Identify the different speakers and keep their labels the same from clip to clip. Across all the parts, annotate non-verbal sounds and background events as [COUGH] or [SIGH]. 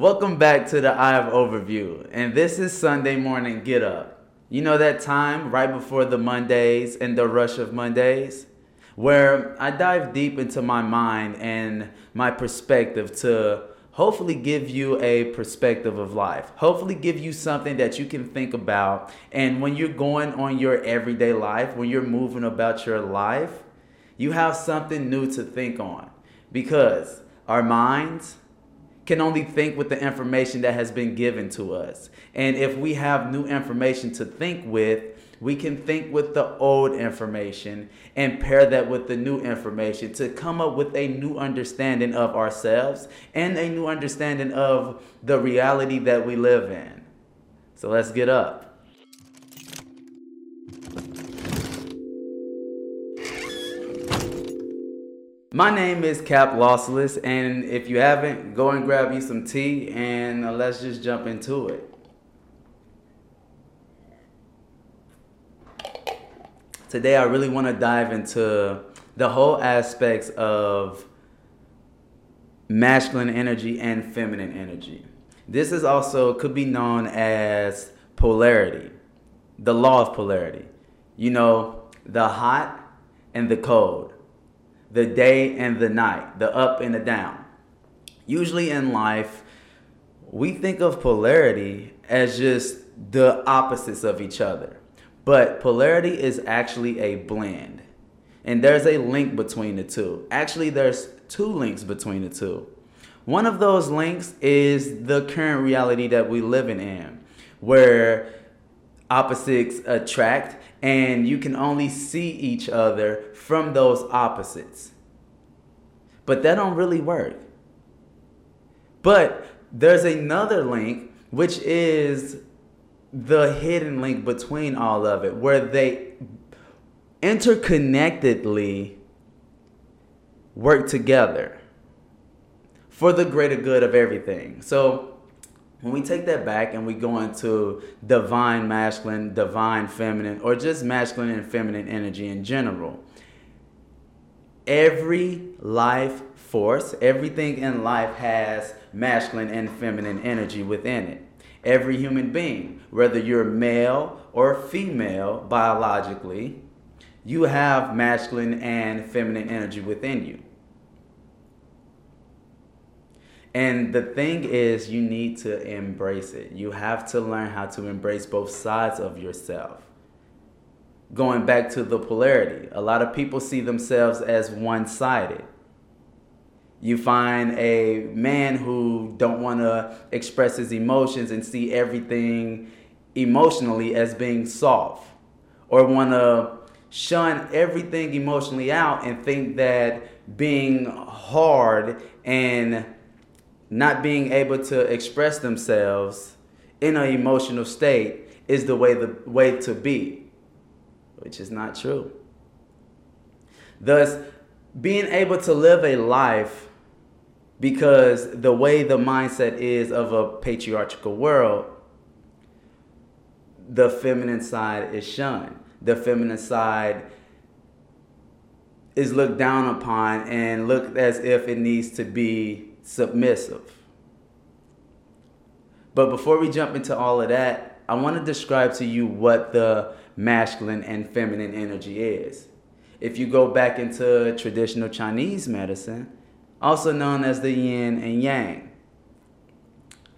Speaker 1: Welcome back to the Eye of Overview, and this is Sunday morning Get Up. You know that time right before the Mondays and the rush of Mondays? Where I dive deep into my mind and my perspective to hopefully give you a perspective of life. Hopefully, give you something that you can think about. And when you're going on your everyday life, when you're moving about your life, you have something new to think on. Because our minds can only think with the information that has been given to us. And if we have new information to think with, we can think with the old information and pair that with the new information to come up with a new understanding of ourselves and a new understanding of the reality that we live in. So let's get up. My name is Cap Lawsolace, and if you haven't, go and grab you some tea and uh, let's just jump into it. today I really want to dive into the whole aspects of masculine energy and feminine energy. This is also could be known as polarity, the law of polarity. You know, the hot and the cold, the day and the night, the up and the down. Usually in life, we think of polarity as just the opposites of each other. But polarity is actually a blend. And there's a link between the two. Actually, there's two links between the two. One of those links is the current reality that we live in, where opposites attract and you can only see each other from those opposites. But that don't really work. But there's another link which is the hidden link between all of it, where they interconnectedly work together for the greater good of everything. So when we take that back and we go into divine masculine, divine feminine, or just masculine and feminine energy in general, every life force, everything in life has masculine and feminine energy within it every human being, whether you're male or female biologically, you have masculine and feminine energy within you. And the thing is, you need to embrace it. You have to learn how to embrace both sides of yourself. Going back to the polarity, a lot of people see themselves as one sided you find a man who don't want to express his emotions and see everything emotionally as being soft or want to shun everything emotionally out and think that being hard and not being able to express themselves in an emotional state is the way the way to be which is not true thus being able to live a life because the way the mindset is of a patriarchal world, the feminine side is shunned. The feminine side is looked down upon and looked as if it needs to be submissive. But before we jump into all of that, I want to describe to you what the masculine and feminine energy is. If you go back into traditional Chinese medicine, also known as the yin and yang.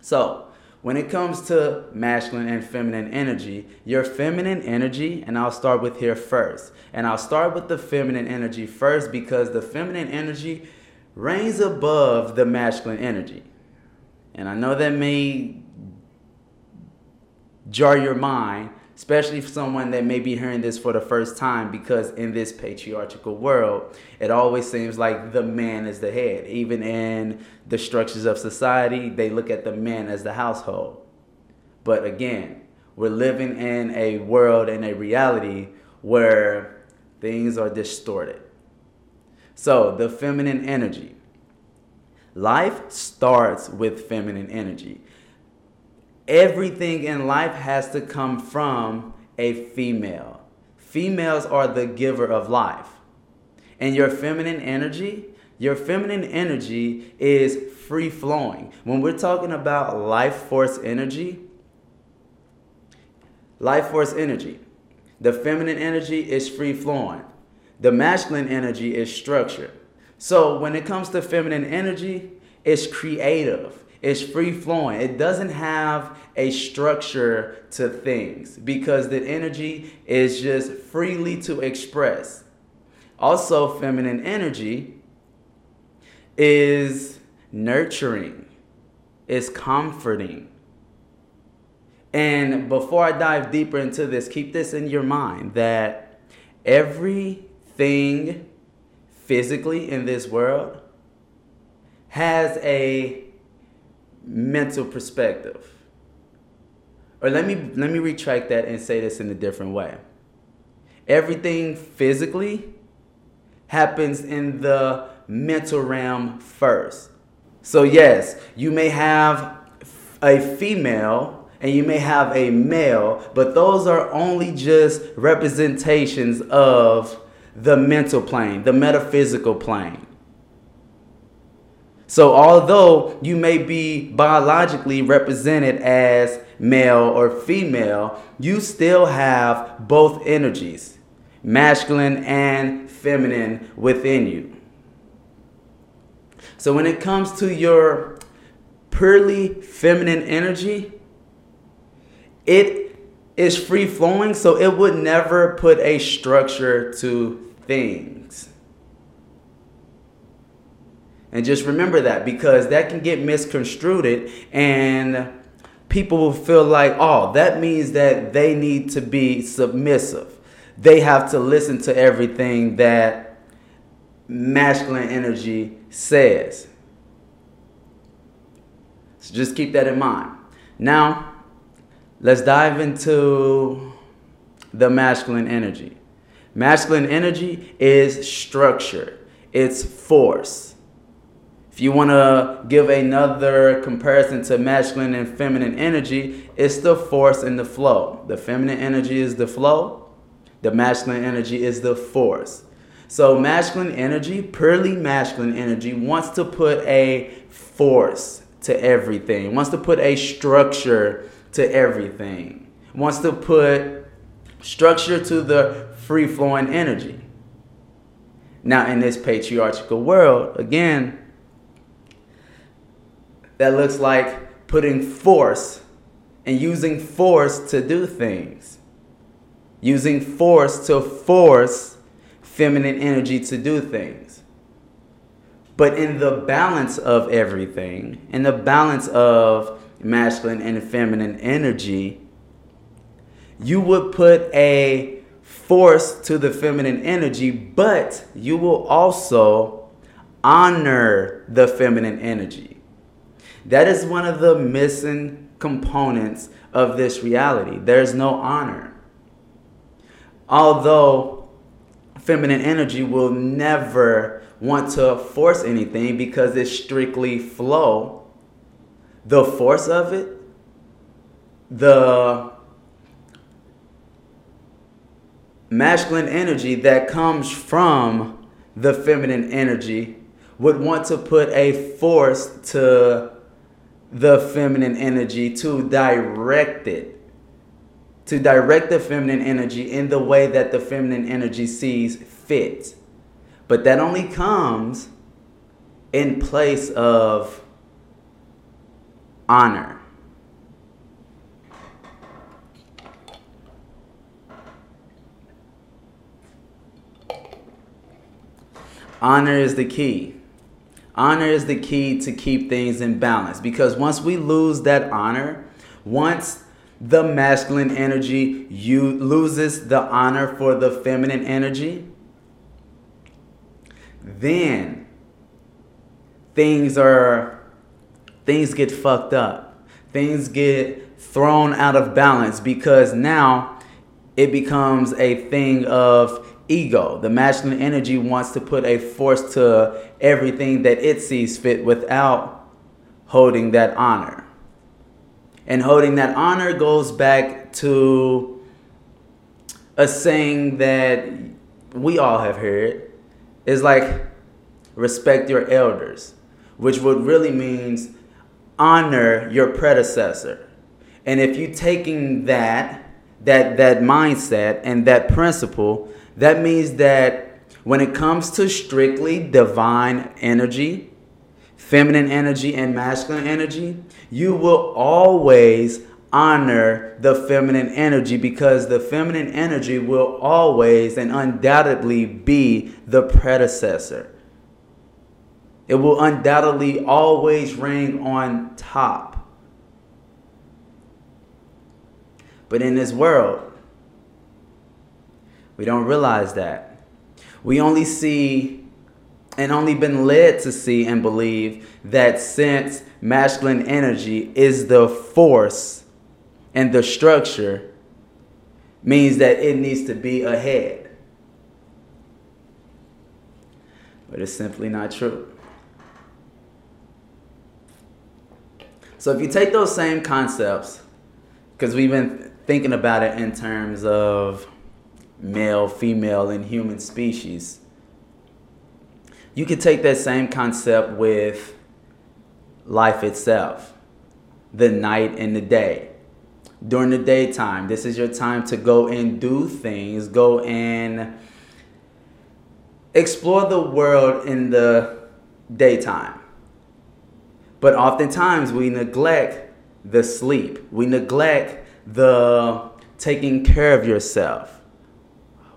Speaker 1: So, when it comes to masculine and feminine energy, your feminine energy, and I'll start with here first, and I'll start with the feminine energy first because the feminine energy reigns above the masculine energy. And I know that may jar your mind, especially for someone that may be hearing this for the first time because in this patriarchal world it always seems like the man is the head. Even in the structures of society they look at the man as the household. But again we're living in a world and a reality where things are distorted so the feminine energy life starts with feminine energy everything in life has to come from a female. Females are the giver of life. And your feminine energy, your feminine energy is free flowing. When we're talking about life force energy, life force energy, the feminine energy is free flowing. The masculine energy is structured. So when it comes to feminine energy, it's creative, it's free flowing. It doesn't have a structure to things because the energy is just freely to express. Also, feminine energy is nurturing, is comforting. And before I dive deeper into this, keep this in your mind that everything physically in this world has a mental perspective. Or let me let me retract that and say this in a different way. Everything physically happens in the mental realm first. So yes, you may have a female and you may have a male, but those are only just representations of the mental plane, the metaphysical plane. So, although you may be biologically represented as male or female, you still have both energies, masculine and feminine, within you. So, when it comes to your purely feminine energy, it is free flowing, so it would never put a structure to things. And just remember that because that can get misconstrued and people will feel like, oh, that means that they need to be submissive. They have to listen to everything that masculine energy says. So just keep that in mind. Now, let's dive into the masculine energy. Masculine energy is structure, it's force if you want to give another comparison to masculine and feminine energy, it's the force and the flow. The feminine energy is the flow, the masculine energy is the force. So, masculine energy, purely masculine energy, wants to put a force to everything, wants to put a structure to everything, wants to put structure to the free flowing energy. Now, in this patriarchal world, again, that looks like putting force and using force to do things. Using force to force feminine energy to do things. But in the balance of everything, in the balance of masculine and feminine energy, you would put a force to the feminine energy, but you will also honor the feminine energy. That is one of the missing components of this reality. There's no honor. Although feminine energy will never want to force anything because it's strictly flow, the force of it, the masculine energy that comes from the feminine energy would want to put a force to the feminine energy to direct it to direct the feminine energy in the way that the feminine energy sees fit. But that only comes in place of honor. Honor is the key. Honor is the key to keep things in balance because once we lose that honor, once the masculine energy you loses the honor for the feminine energy, then things are things get fucked up. Things get thrown out of balance because now it becomes a thing of ego. The masculine energy wants to put a force to everything that it sees fit without holding that honor. And holding that honor goes back to a saying that we all have heard is like respect your elders. which would really means honor your predecessor. And if you're taking that that that mindset and that principle, that means that when it comes to strictly divine energy, feminine energy and masculine energy, you will always honor the feminine energy because the feminine energy will always and undoubtedly be the predecessor. It will undoubtedly always reign on top. But in this world, we don't realize that. We only see and only been led to see and believe that since masculine energy is the force and the structure, means that it needs to be ahead. But it's simply not true. So if you take those same concepts, because we've been thinking about it in terms of male, female, and human species, you could take that same concept with life itself, the night and the day. During the daytime, this is your time to go and do things, go and explore the world in the daytime. But oftentimes we neglect the sleep. We neglect the taking care of yourself,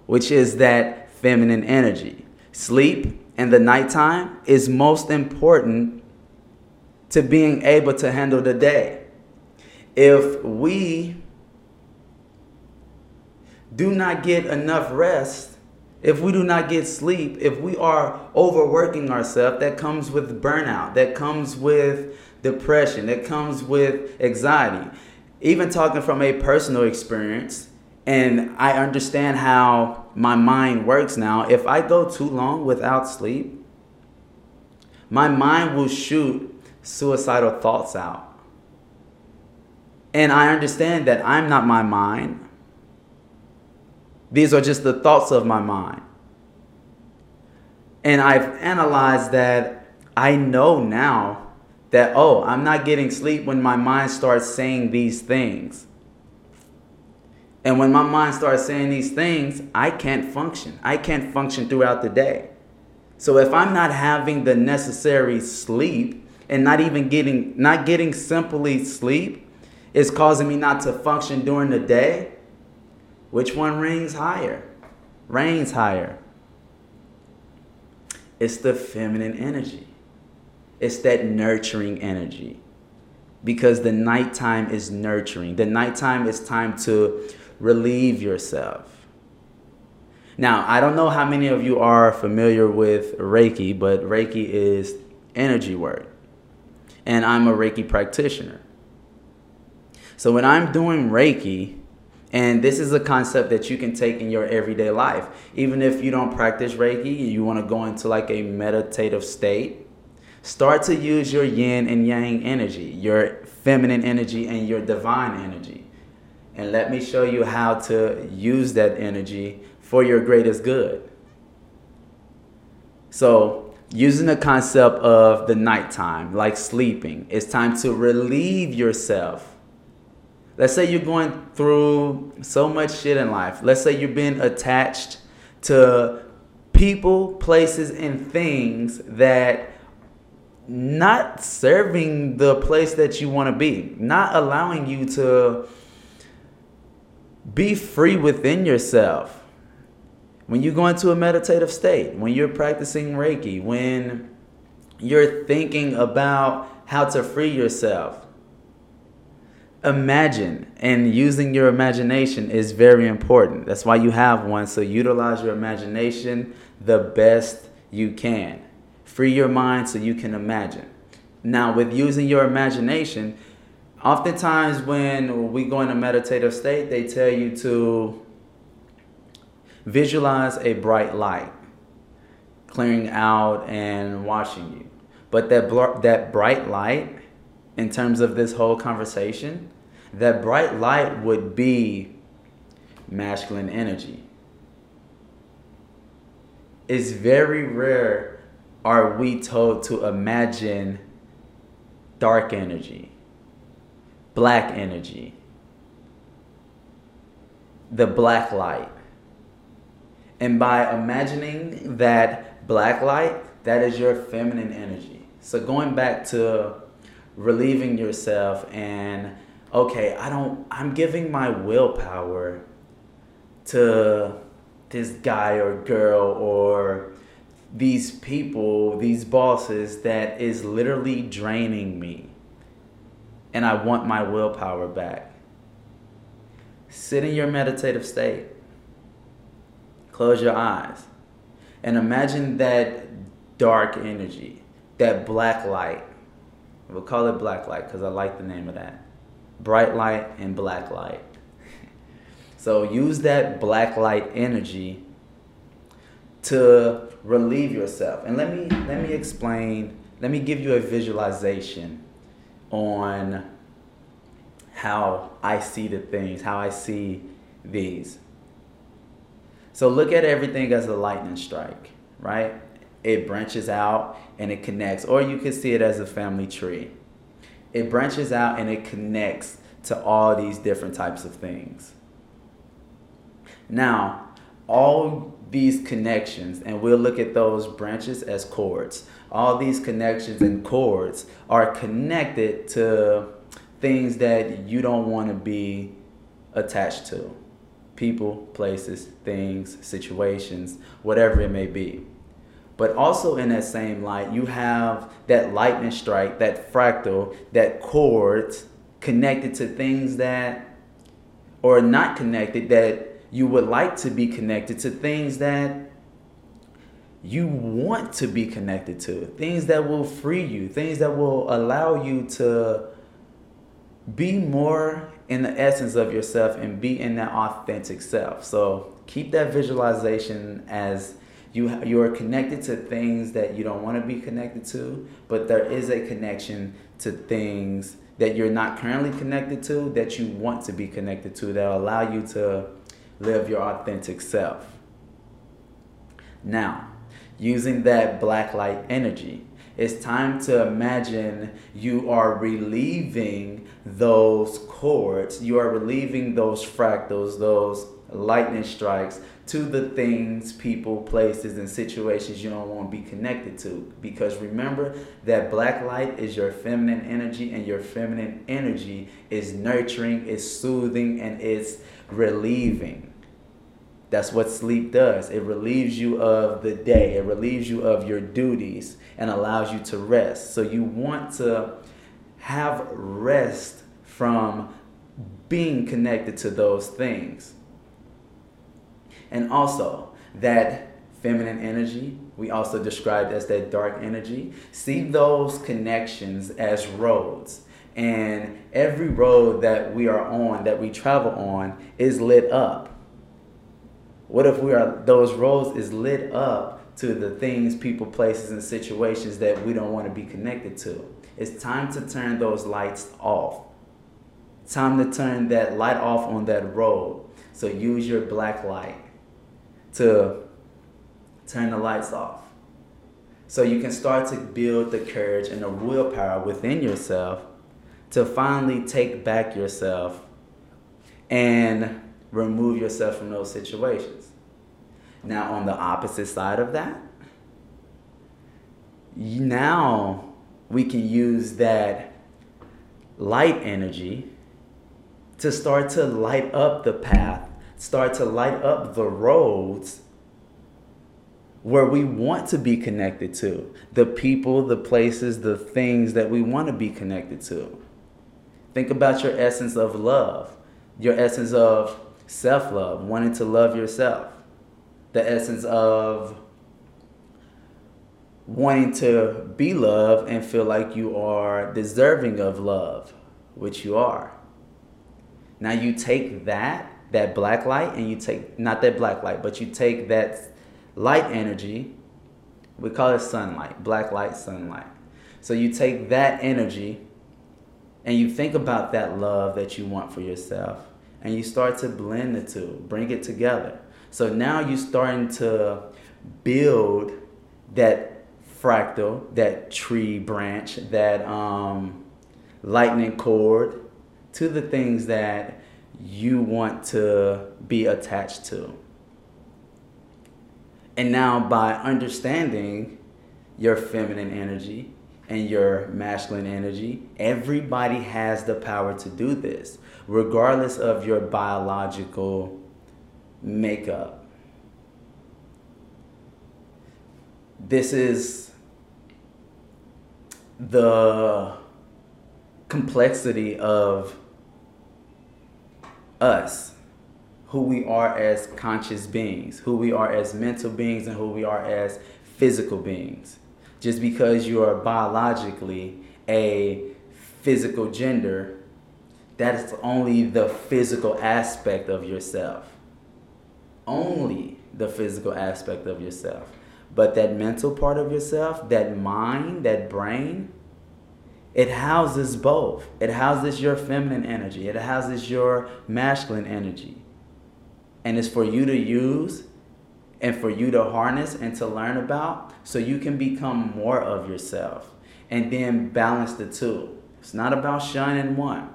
Speaker 1: which is that feminine energy. Sleep in the nighttime is most important to being able to handle the day. If we do not get enough rest, if we do not get sleep, if we are overworking ourselves, that comes with burnout, that comes with depression, that comes with anxiety. Even talking from a personal experience, and I understand how my mind works now. If I go too long without sleep, my mind will shoot suicidal thoughts out. And I understand that I'm not my mind. These are just the thoughts of my mind. And I've analyzed that I know now that, oh, I'm not getting sleep when my mind starts saying these things. And when my mind starts saying these things, I can't function. I can't function throughout the day. So if I'm not having the necessary sleep and not even getting not getting simply sleep is causing me not to function during the day, which one rings higher? Reigns higher. It's the feminine energy. It's that nurturing energy. Because the nighttime is nurturing. The nighttime is time to relieve yourself. Now, I don't know how many of you are familiar with Reiki, but Reiki is energy work. And I'm a Reiki practitioner. So when I'm doing Reiki, and this is a concept that you can take in your everyday life. Even if you don't practice Reiki, you want to go into like a meditative state, start to use your yin and yang energy, your feminine energy and your divine energy and let me show you how to use that energy for your greatest good. So, using the concept of the nighttime, like sleeping, it's time to relieve yourself. Let's say you're going through so much shit in life. Let's say you've been attached to people, places, and things that not serving the place that you want to be, not allowing you to be free within yourself. When you go into a meditative state, when you're practicing Reiki, when you're thinking about how to free yourself, imagine and using your imagination is very important. That's why you have one. So utilize your imagination the best you can. Free your mind so you can imagine. Now, with using your imagination, Oftentimes, when we go in a meditative state, they tell you to visualize a bright light clearing out and watching you. But that, bl- that bright light, in terms of this whole conversation, that bright light would be masculine energy. It's very rare are we told to imagine dark energy, black energy, the black light? And by imagining that black light, that is your feminine energy. So going back to relieving yourself and okay, I don't I'm giving my willpower to this guy or girl or these people, these bosses that is literally draining me. And I want my willpower back. Sit in your meditative state. Close your eyes. And imagine that dark energy, that black light. We'll call it black light because I like the name of that. Bright light and black light. [LAUGHS] So use that black light energy to relieve yourself. And let me let me explain, let me give you a visualization on how I see the things, how I see these. So look at everything as a lightning strike, right? It branches out and it connects, or you can see it as a family tree. It branches out and it connects to all these different types of things. Now, all these connections, and we'll look at those branches as cords. All these connections and cords are connected to things that you don't want to be attached to people, places, things, situations, whatever it may be. But also in that same light, you have that lightning strike, that fractal, that cords connected to things that, or not connected, that you would like to be connected to things that you want to be connected to, things that will free you, things that will allow you to be more in the essence of yourself and be in that authentic self. So keep that visualization as you you are connected to things that you don't want to be connected to, but there is a connection to things that you're not currently connected to that you want to be connected to that allow you to live your authentic self. Now, using that black light energy, it's time to imagine you are relieving those cords, you are relieving those fractals, those lightning strikes to the things, people, places, and situations you don't want to be connected to. Because remember that black light is your feminine energy, and your feminine energy is nurturing, is soothing, and it's relieving. That's what sleep does. It relieves you of the day, it relieves you of your duties, and allows you to rest. So you want to have rest from being connected to those things. And also, that feminine energy, we also described as that dark energy. See those connections as roads. And every road that we are on, that we travel on, is lit up. What if we are those roads is lit up to the things, people, places, and situations that we don't want to be connected to? It's time to turn those lights off. Time to turn that light off on that road. So use your black light to turn the lights off. So you can start to build the courage and the willpower within yourself to finally take back yourself and remove yourself from those situations. Now, on the opposite side of that, now we can use that light energy to start to light up the path start to light up the roads where we want to be connected to the people, the places, the things that we want to be connected to. Think about your essence of love, your essence of self love, wanting to love yourself, the essence of wanting to be loved and feel like you are deserving of love, which you are. Now you take that that black light and you take not that black light, but you take that light energy. We call it sunlight, black light, sunlight. So you take that energy and you think about that love that you want for yourself and you start to blend the two, bring it together. So now you're starting to build that fractal, that tree branch, that um, lightning cord, to the things that you want to be attached to. And now, by understanding your feminine energy and your masculine energy, everybody has the power to do this, regardless of your biological makeup. This is the complexity of us, who we are as conscious beings, who we are as mental beings, and who we are as physical beings. Just because you are biologically a physical gender, that is only the physical aspect of yourself. Only the physical aspect of yourself. But that mental part of yourself, that mind, that brain, it houses both. It houses your feminine energy, it houses your masculine energy. And it's for you to use and for you to harness and to learn about so you can become more of yourself and then balance the two. It's not about shunning one.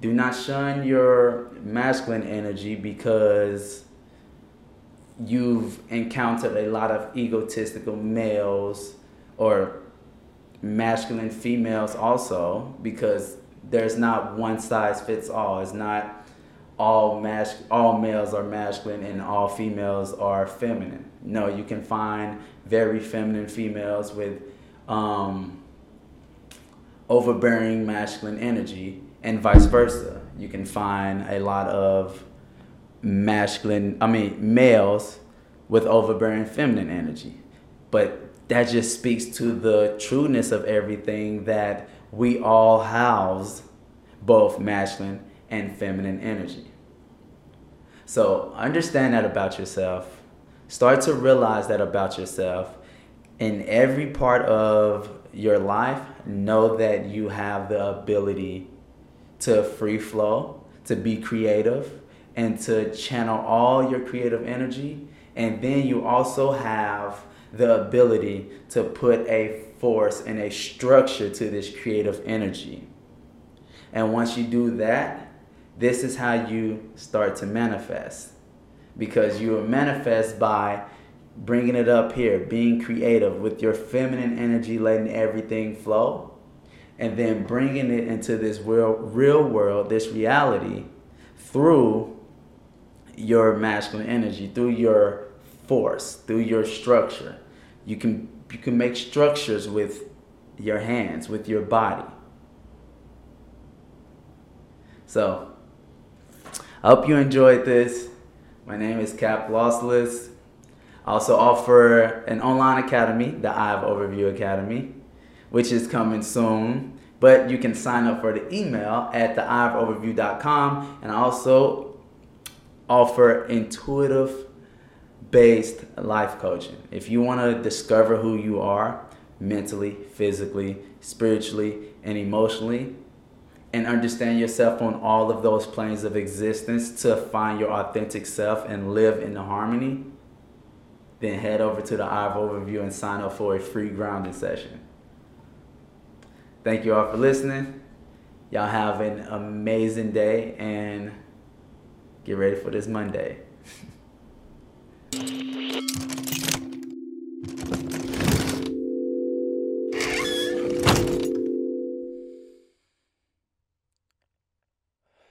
Speaker 1: Do not shun your masculine energy because you've encountered a lot of egotistical males or masculine females also because there's not one size fits all. It's not all mas- all males are masculine and all females are feminine. No, you can find very feminine females with um, overbearing masculine energy and vice versa. You can find a lot of masculine, I mean, males with overbearing feminine energy. But that just speaks to the trueness of everything that we all house both masculine and feminine energy. So understand that about yourself. Start to realize that about yourself. In every part of your life, know that you have the ability to free flow, to be creative, and to channel all your creative energy. And then you also have the ability to put a force and a structure to this creative energy. And once you do that, this is how you start to manifest. Because you manifest by bringing it up here, being creative with your feminine energy, letting everything flow, and then bringing it into this real, real world, this reality, through your masculine energy, through your force, through your structure. You can you can make structures with your hands, with your body. So, I hope you enjoyed this. My name is Cap Lawsolace. I also offer an online academy, the Eye of Overview Academy, which is coming soon. But you can sign up for the email at theeyeofoverview.com and also offer intuitive based life coaching. If you want to discover who you are mentally, physically, spiritually, and emotionally, and understand yourself on all of those planes of existence to find your authentic self and live in the harmony, then head over to the of Overview and sign up for a free grounding session. Thank you all for listening. Y'all have an amazing day and get ready for this Monday. Thank you.